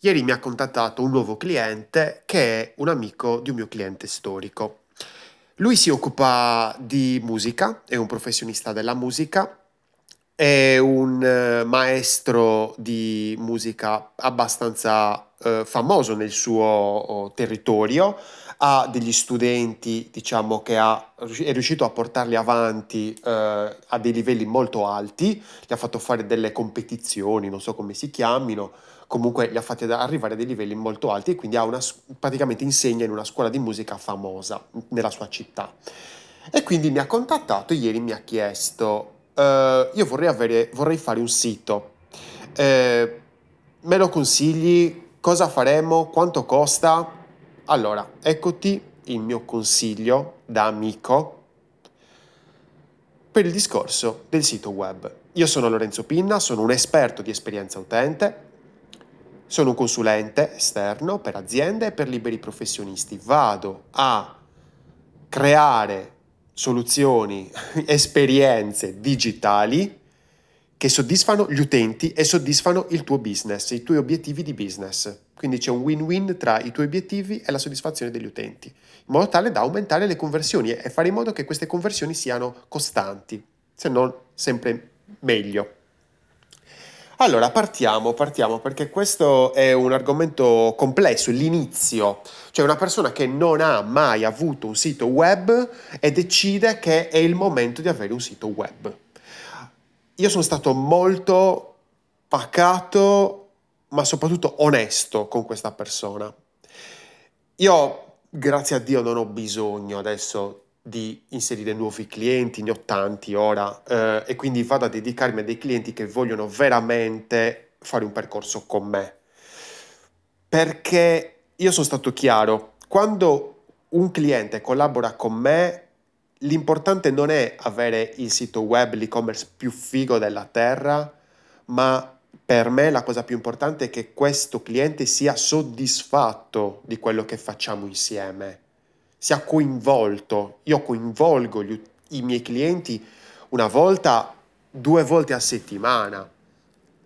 Ieri mi ha contattato un nuovo cliente che è un amico di un mio cliente storico. Lui si occupa di musica, è un professionista della musica, è un eh, maestro di musica abbastanza eh, famoso nel suo oh, territorio, ha degli studenti, diciamo, che ha, è riuscito a portarli avanti eh, a dei livelli molto alti, gli ha fatto fare delle competizioni, non so come si chiamino, comunque li ha fatti arrivare a dei livelli molto alti e quindi ha una, praticamente insegna in una scuola di musica famosa nella sua città. E quindi mi ha contattato ieri mi ha chiesto, uh, io vorrei, avere, vorrei fare un sito, eh, me lo consigli? Cosa faremo? Quanto costa? Allora, eccoti il mio consiglio da amico per il discorso del sito web. Io sono Lorenzo Pinna, sono un esperto di esperienza utente, sono un consulente esterno per aziende e per liberi professionisti. Vado a creare soluzioni, esperienze digitali che soddisfano gli utenti e soddisfano il tuo business, i tuoi obiettivi di business. Quindi c'è un win-win tra i tuoi obiettivi e la soddisfazione degli utenti, in modo tale da aumentare le conversioni e fare in modo che queste conversioni siano costanti, se non sempre meglio. Allora, partiamo, partiamo, perché questo è un argomento complesso, l'inizio. Cioè una persona che non ha mai avuto un sito web e decide che è il momento di avere un sito web io sono stato molto pacato, ma soprattutto onesto con questa persona. Io, grazie a Dio, non ho bisogno adesso di inserire nuovi clienti, ne ho tanti ora, eh, e quindi vado a dedicarmi a dei clienti che vogliono veramente fare un percorso con me. Perché io sono stato chiaro, quando un cliente collabora con me, l'importante non è avere il sito web, l'e-commerce più figo della terra, ma per me la cosa più importante è che questo cliente sia soddisfatto di quello che facciamo insieme, sia coinvolto. Io coinvolgo gli, i miei clienti una volta, due volte a settimana,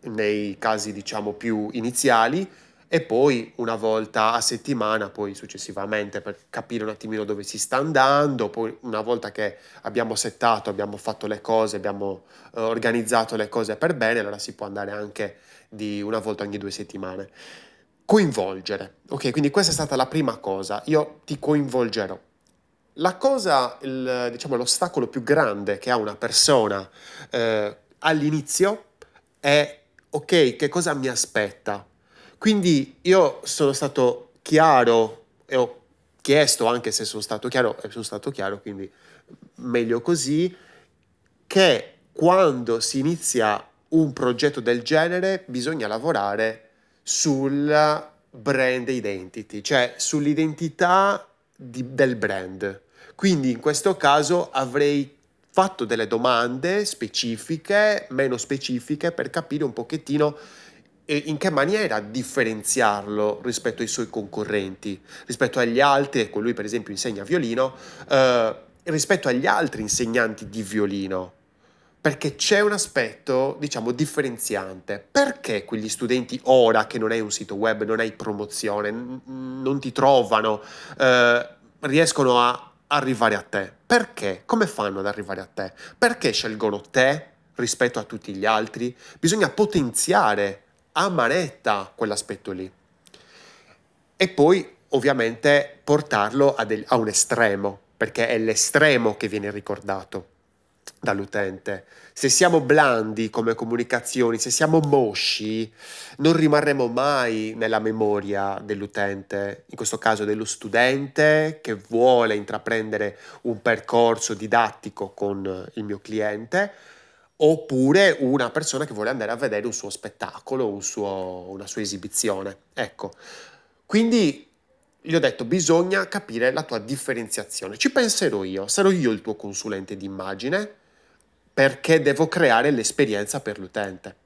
nei casi diciamo più iniziali, e poi una volta a settimana, poi successivamente per capire un attimino dove si sta andando, poi una volta che abbiamo settato, abbiamo fatto le cose, abbiamo eh, organizzato le cose per bene, allora si può andare anche di una volta ogni due settimane. Coinvolgere, ok? Quindi questa è stata la prima cosa, io ti coinvolgerò. La cosa, il, diciamo, l'ostacolo più grande che ha una persona eh, all'inizio è, ok, che cosa mi aspetta? Quindi io sono stato chiaro e ho chiesto, anche se sono stato chiaro, e sono stato chiaro, quindi meglio così, che quando si inizia un progetto del genere bisogna lavorare sul brand identity, cioè sull'identità di, del brand. Quindi in questo caso avrei fatto delle domande specifiche, meno specifiche, per capire un pochettino e in che maniera differenziarlo rispetto ai suoi concorrenti, rispetto agli altri, ecco lui per esempio insegna violino, eh, rispetto agli altri insegnanti di violino, perché c'è un aspetto, diciamo, differenziante. Perché quegli studenti ora che non hai un sito web, non hai promozione, n- non ti trovano, eh, riescono a arrivare a te? Perché? Come fanno ad arrivare a te? Perché scelgono te rispetto a tutti gli altri? Bisogna potenziare a manetta quell'aspetto lì. E poi ovviamente portarlo a, del, a un estremo, perché è l'estremo che viene ricordato dall'utente. Se siamo blandi come comunicazioni, se siamo mosci, non rimarremo mai nella memoria dell'utente, in questo caso dello studente che vuole intraprendere un percorso didattico con il mio cliente, oppure una persona che vuole andare a vedere un suo spettacolo, un suo, una sua esibizione. Ecco, quindi gli ho detto bisogna capire la tua differenziazione. Ci penserò io, sarò io il tuo consulente d'immagine perché devo creare l'esperienza per l'utente.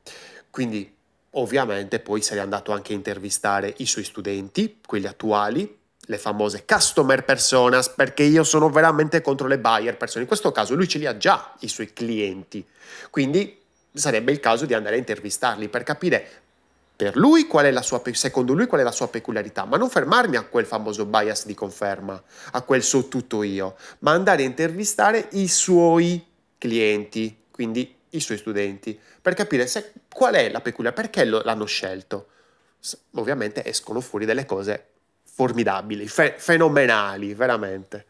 Quindi ovviamente poi sarei andato anche a intervistare i suoi studenti, quelli attuali, le famose customer personas, perché io sono veramente contro le buyer persone. In questo caso lui ce li ha già i suoi clienti, quindi sarebbe il caso di andare a intervistarli per capire per lui qual è la sua, secondo lui qual è la sua peculiarità, ma non fermarmi a quel famoso bias di conferma, a quel so tutto io, ma andare a intervistare i suoi clienti, quindi i suoi studenti, per capire se, qual è la peculiarità, perché lo, l'hanno scelto. Ovviamente escono fuori delle cose formidabili, fe- fenomenali, veramente.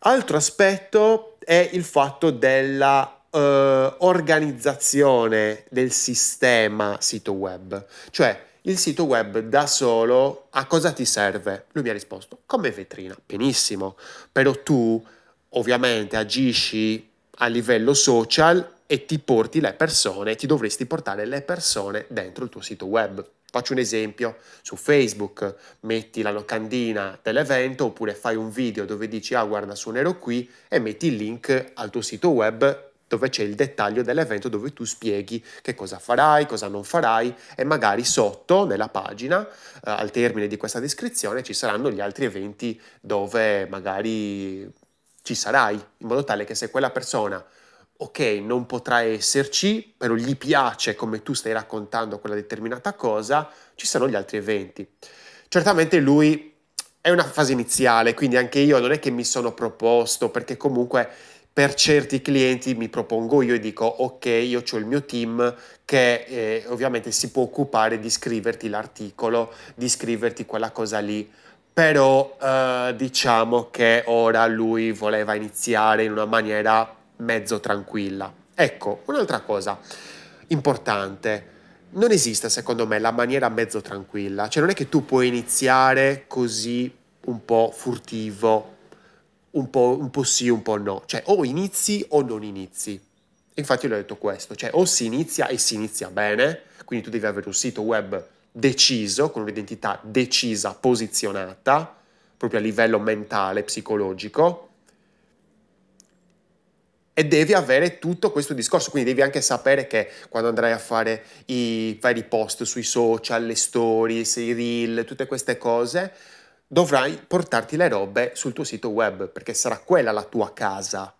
Altro aspetto è il fatto della uh, organizzazione del sistema sito web. Cioè, il sito web da solo a cosa ti serve? Lui mi ha risposto, come vetrina. Benissimo, però tu ovviamente agisci a livello social e ti porti le persone, ti dovresti portare le persone dentro il tuo sito web. Faccio un esempio, su Facebook metti la locandina dell'evento oppure fai un video dove dici ah guarda sono ero qui e metti il link al tuo sito web dove c'è il dettaglio dell'evento dove tu spieghi che cosa farai, cosa non farai e magari sotto nella pagina, eh, al termine di questa descrizione, ci saranno gli altri eventi dove magari ci sarai, in modo tale che se quella persona, ok, non potrà esserci, però gli piace come tu stai raccontando quella determinata cosa, ci saranno gli altri eventi. Certamente lui è una fase iniziale, quindi anche io non è che mi sono proposto, perché comunque per certi clienti mi propongo io e dico ok, io ho il mio team che eh, ovviamente si può occupare di scriverti l'articolo, di scriverti quella cosa lì, però eh, diciamo che ora lui voleva iniziare in una maniera mezzo tranquilla. Ecco, un'altra cosa importante, non esiste secondo me la maniera mezzo tranquilla, cioè non è che tu puoi iniziare così un po' furtivo, un po', un po' sì, un po' no. Cioè o inizi o non inizi. Infatti le ho detto questo, cioè o si inizia e si inizia bene, quindi tu devi avere un sito web deciso, con un'identità decisa, posizionata, proprio a livello mentale, psicologico, e devi avere tutto questo discorso, quindi devi anche sapere che quando andrai a fare i vari post sui social, le stories, i reel, tutte queste cose, dovrai portarti le robe sul tuo sito web, perché sarà quella la tua casa,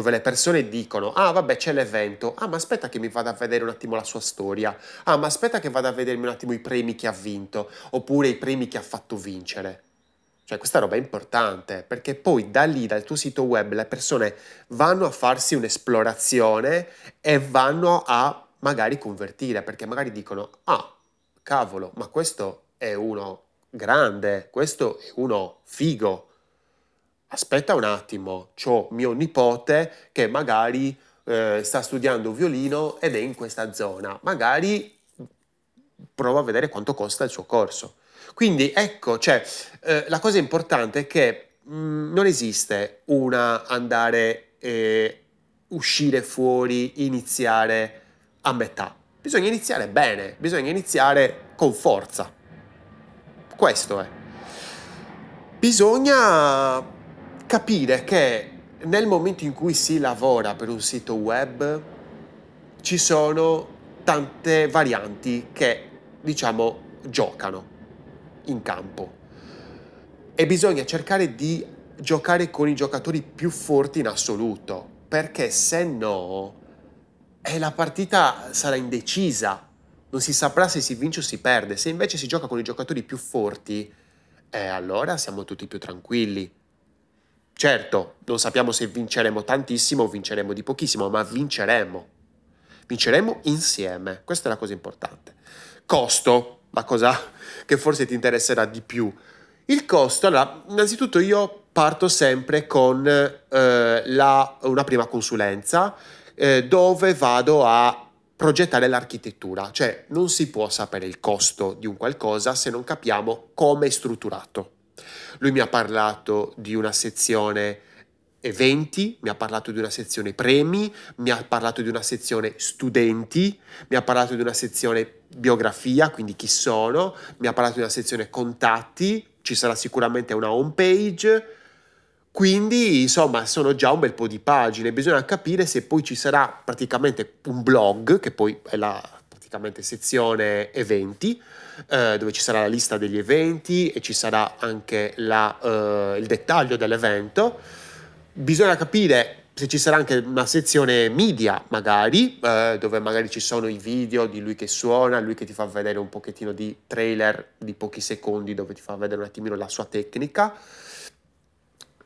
dove le persone dicono, ah vabbè c'è l'evento, ah ma aspetta che mi vada a vedere un attimo la sua storia, ah ma aspetta che vada a vedermi un attimo i premi che ha vinto, oppure i premi che ha fatto vincere. Cioè questa roba è importante, perché poi da lì, dal tuo sito web, le persone vanno a farsi un'esplorazione e vanno a magari convertire, perché magari dicono, ah, cavolo, ma questo è uno grande, questo è uno figo. Aspetta un attimo, ho mio nipote che magari eh, sta studiando violino ed è in questa zona, magari prova a vedere quanto costa il suo corso. Quindi ecco, cioè, eh, la cosa importante è che mh, mm, non esiste una andare e uscire fuori, iniziare a metà. Bisogna iniziare bene, bisogna iniziare con forza. Questo è. Bisogna capire che nel momento in cui si lavora per un sito web ci sono tante varianti che, diciamo, giocano in campo e bisogna cercare di giocare con i giocatori più forti in assoluto perché se no eh, la partita sarà indecisa non si saprà se si vince o si perde. Se invece si gioca con i giocatori più forti, eh, allora siamo tutti più tranquilli. Certo, non sappiamo se vinceremo tantissimo o vinceremo di pochissimo, ma vinceremo. Vinceremo insieme, questa è la cosa importante. Costo, la cosa che forse ti interesserà di più. Il costo, allora, innanzitutto io parto sempre con eh, la, una prima consulenza eh, dove vado a progettare l'architettura, cioè non si può sapere il costo di un qualcosa se non capiamo come è strutturato. Lui mi ha parlato di una sezione eventi, mi ha parlato di una sezione premi, mi ha parlato di una sezione studenti, mi ha parlato di una sezione biografia, quindi chi sono, mi ha parlato di una sezione contatti, ci sarà sicuramente una home page, quindi, insomma, sono già un bel po' di pagine. Bisogna capire se poi ci sarà praticamente un blog, che poi è la praticamente sezione eventi, eh, dove ci sarà la lista degli eventi e ci sarà anche la, eh, il dettaglio dell'evento. Bisogna capire se ci sarà anche una sezione media, magari, eh, dove magari ci sono i video di lui che suona, lui che ti fa vedere un pochettino di trailer di pochi secondi dove ti fa vedere un attimino la sua tecnica.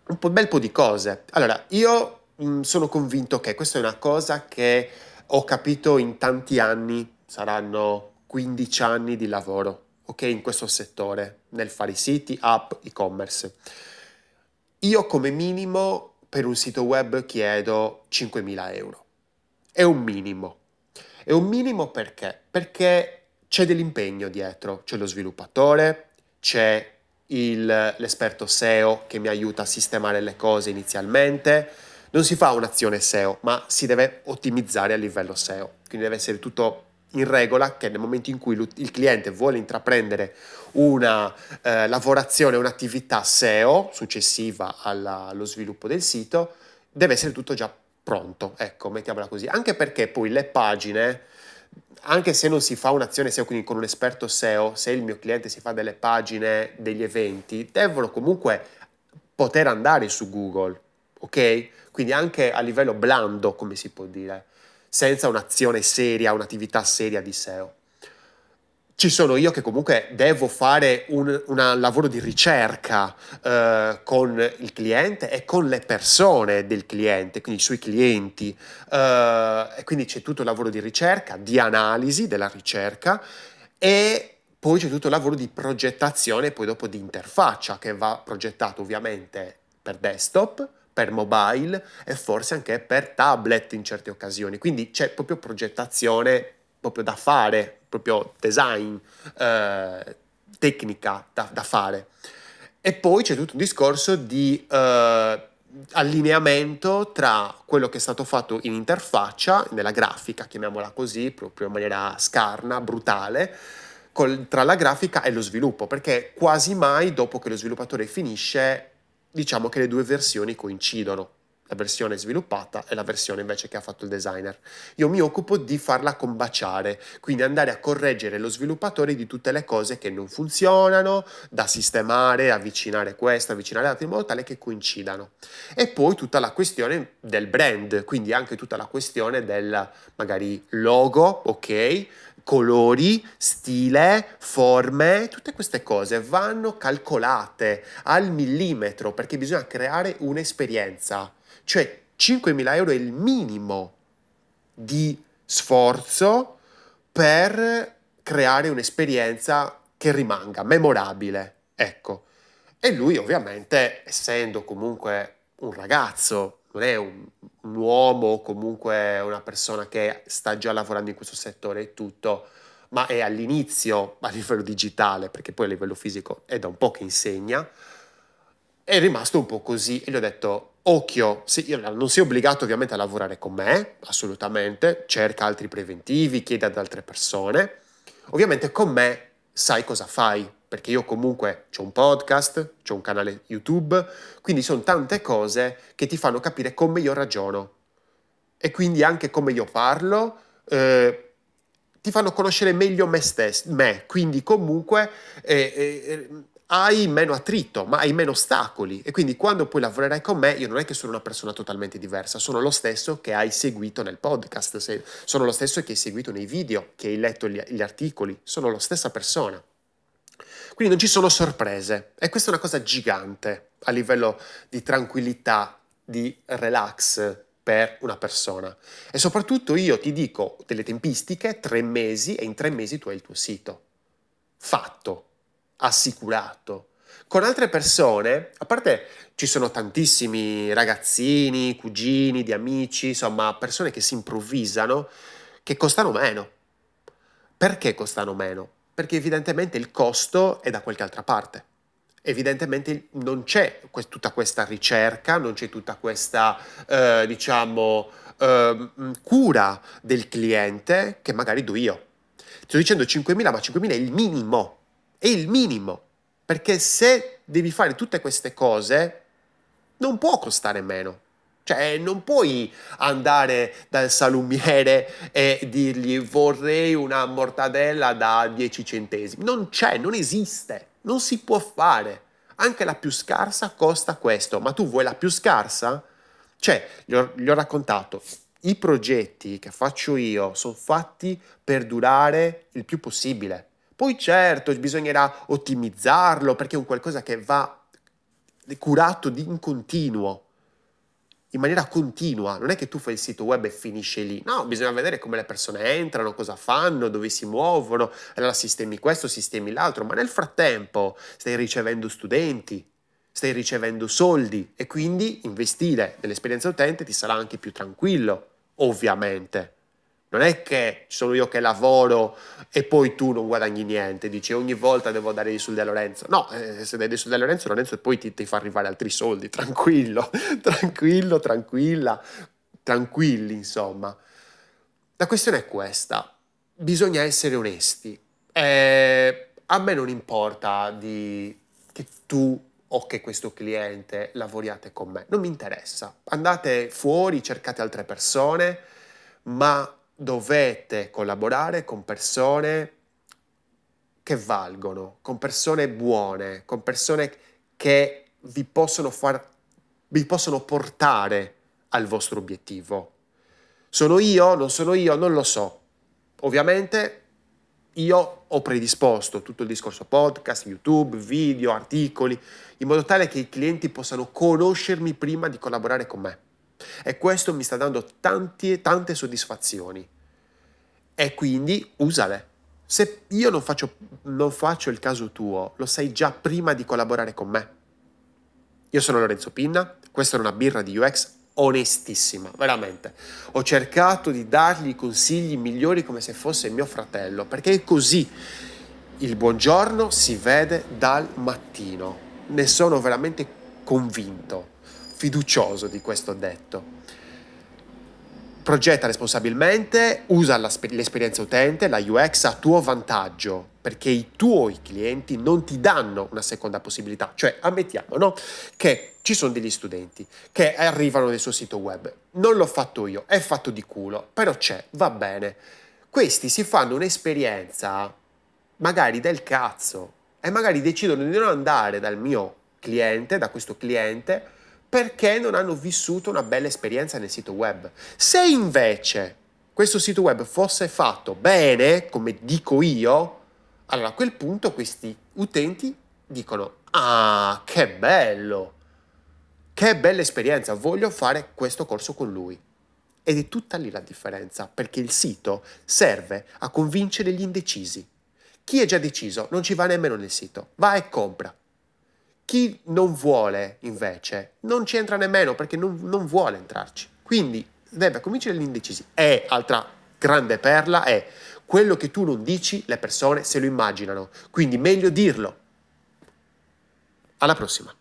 Un po', bel po' di cose. Allora, io mh, sono convinto che questa è una cosa che ho capito in tanti anni, saranno 15 anni di lavoro, ok, in questo settore, nel fare siti, app, e-commerce. Io come minimo per un sito web chiedo 5.000 euro. È un minimo. È un minimo perché? Perché c'è dell'impegno dietro, c'è lo sviluppatore, c'è il, l'esperto SEO che mi aiuta a sistemare le cose inizialmente. Non si fa un'azione SEO, ma si deve ottimizzare a livello SEO, quindi deve essere tutto in regola che nel momento in cui il cliente vuole intraprendere una eh, lavorazione, un'attività SEO successiva alla, allo sviluppo del sito, deve essere tutto già pronto, ecco, mettiamola così, anche perché poi le pagine, anche se non si fa un'azione SEO, quindi con un esperto SEO, se il mio cliente si fa delle pagine, degli eventi, devono comunque poter andare su Google, ok? Quindi anche a livello blando, come si può dire senza un'azione seria, un'attività seria di SEO. Ci sono io che comunque devo fare un, un lavoro di ricerca eh, con il cliente e con le persone del cliente, quindi i suoi clienti. Eh, e quindi c'è tutto il lavoro di ricerca, di analisi della ricerca e poi c'è tutto il lavoro di progettazione e poi dopo di interfaccia che va progettato ovviamente per desktop, per mobile e forse anche per tablet in certe occasioni. Quindi c'è proprio progettazione proprio da fare, proprio design, eh, tecnica da, da, fare. E poi c'è tutto un discorso di eh, allineamento tra quello che è stato fatto in interfaccia, nella grafica, chiamiamola così, proprio in maniera scarna, brutale, col, tra la grafica e lo sviluppo, perché quasi mai dopo che lo sviluppatore finisce diciamo che le due versioni coincidono, la versione sviluppata e la versione invece che ha fatto il designer. Io mi occupo di farla combaciare, quindi andare a correggere lo sviluppatore di tutte le cose che non funzionano, da sistemare, avvicinare questo, avvicinare l'altro, in modo tale che coincidano. E poi tutta la questione del brand, quindi anche tutta la questione del magari logo, ok? colori, stile, forme, tutte queste cose vanno calcolate al millimetro perché bisogna creare un'esperienza. Cioè 5.000 euro è il minimo di sforzo per creare un'esperienza che rimanga memorabile. Ecco. E lui ovviamente, essendo comunque un ragazzo, non è un, un uomo o comunque una persona che sta già lavorando in questo settore e tutto, ma è all'inizio a livello digitale, perché poi a livello fisico è da un po' che insegna, è rimasto un po' così e gli ho detto occhio, sì, non sei obbligato ovviamente a lavorare con me, assolutamente, cerca altri preventivi, chiedi ad altre persone, ovviamente con me sai cosa fai, perché io comunque ho un podcast, ho un canale YouTube, quindi sono tante cose che ti fanno capire come io ragiono. E quindi anche come io parlo, eh, ti fanno conoscere meglio me stesso, me, quindi comunque eh, eh, hai meno attrito, ma hai meno ostacoli e quindi quando poi lavorerai con me io non è che sono una persona totalmente diversa, sono lo stesso che hai seguito nel podcast, sono lo stesso che hai seguito nei video, che hai letto gli, gli articoli, sono la stessa persona. Quindi non ci sono sorprese e questa è una cosa gigante a livello di tranquillità, di relax per una persona. E soprattutto io ti dico delle tempistiche, tre mesi e in tre mesi tu hai il tuo sito. Fatto, assicurato. Con altre persone, a parte ci sono tantissimi ragazzini, cugini, di amici, insomma persone che si improvvisano, che costano meno. Perché costano meno? perché evidentemente il costo è da qualche altra parte. Evidentemente non c'è tutta questa ricerca, non c'è tutta questa, eh, diciamo, eh, cura del cliente che magari do io. Sto dicendo 5.000, ma 5.000 è il minimo, è il minimo, perché se devi fare tutte queste cose, non può costare meno. Cioè, non puoi andare dal salumiere e dirgli vorrei una mortadella da 10 centesimi. Non c'è, non esiste, non si può fare. Anche la più scarsa costa questo, ma tu vuoi la più scarsa? Cioè, gli ho, gli ho raccontato, i progetti che faccio io sono fatti per durare il più possibile. Poi certo, bisognerà ottimizzarlo perché è un qualcosa che va curato in continuo, in maniera continua. Non è che tu fai il sito web e finisce lì. No, bisogna vedere come le persone entrano, cosa fanno, dove si muovono, allora sistemi questo, sistemi l'altro, ma nel frattempo stai ricevendo studenti, stai ricevendo soldi e quindi investire nell'esperienza utente ti sarà anche più tranquillo, ovviamente. Non è che sono io che lavoro e poi tu non guadagni niente, dici ogni volta devo dare dei soldi a Lorenzo. No, eh, se dai dei soldi a Lorenzo, Lorenzo poi ti, ti fa arrivare altri soldi, tranquillo, tranquillo, tranquilla, tranquilli insomma. La questione è questa, bisogna essere onesti. Eh, a me non importa di, che tu o che questo cliente lavoriate con me, non mi interessa. Andate fuori, cercate altre persone, ma dovete collaborare con persone che valgono, con persone buone, con persone che vi possono, far, vi possono portare al vostro obiettivo. Sono io? Non sono io? Non lo so. Ovviamente io ho predisposto tutto il discorso podcast, YouTube, video, articoli, in modo tale che i clienti possano conoscermi prima di collaborare con me. E questo mi sta dando tanti, tante soddisfazioni. E quindi usale. Se io non faccio, non faccio il caso tuo, lo sai già prima di collaborare con me. Io sono Lorenzo Pinna, questa è una birra di UX onestissima, veramente. Ho cercato di dargli i consigli migliori come se fosse mio fratello, perché è così. Il buongiorno si vede dal mattino. Ne sono veramente convinto fiducioso di questo detto. Progetta responsabilmente, usa l'esperienza utente, la UX a tuo vantaggio, perché i tuoi clienti non ti danno una seconda possibilità. Cioè, ammettiamo no? che ci sono degli studenti che arrivano nel suo sito web. Non l'ho fatto io, è fatto di culo, però c'è, va bene. Questi si fanno un'esperienza magari del cazzo e magari decidono di non andare dal mio cliente, da questo cliente, perché non hanno vissuto una bella esperienza nel sito web. Se invece questo sito web fosse fatto bene, come dico io, allora a quel punto questi utenti dicono, ah, che bello, che bella esperienza, voglio fare questo corso con lui. Ed è tutta lì la differenza, perché il sito serve a convincere gli indecisi. Chi è già deciso non ci va nemmeno nel sito, va e compra. Chi non vuole, invece, non ci entra nemmeno perché non, non vuole entrarci. Quindi deve convincere gli indecisi. E altra grande perla è quello che tu non dici, le persone se lo immaginano. Quindi meglio dirlo. Alla prossima.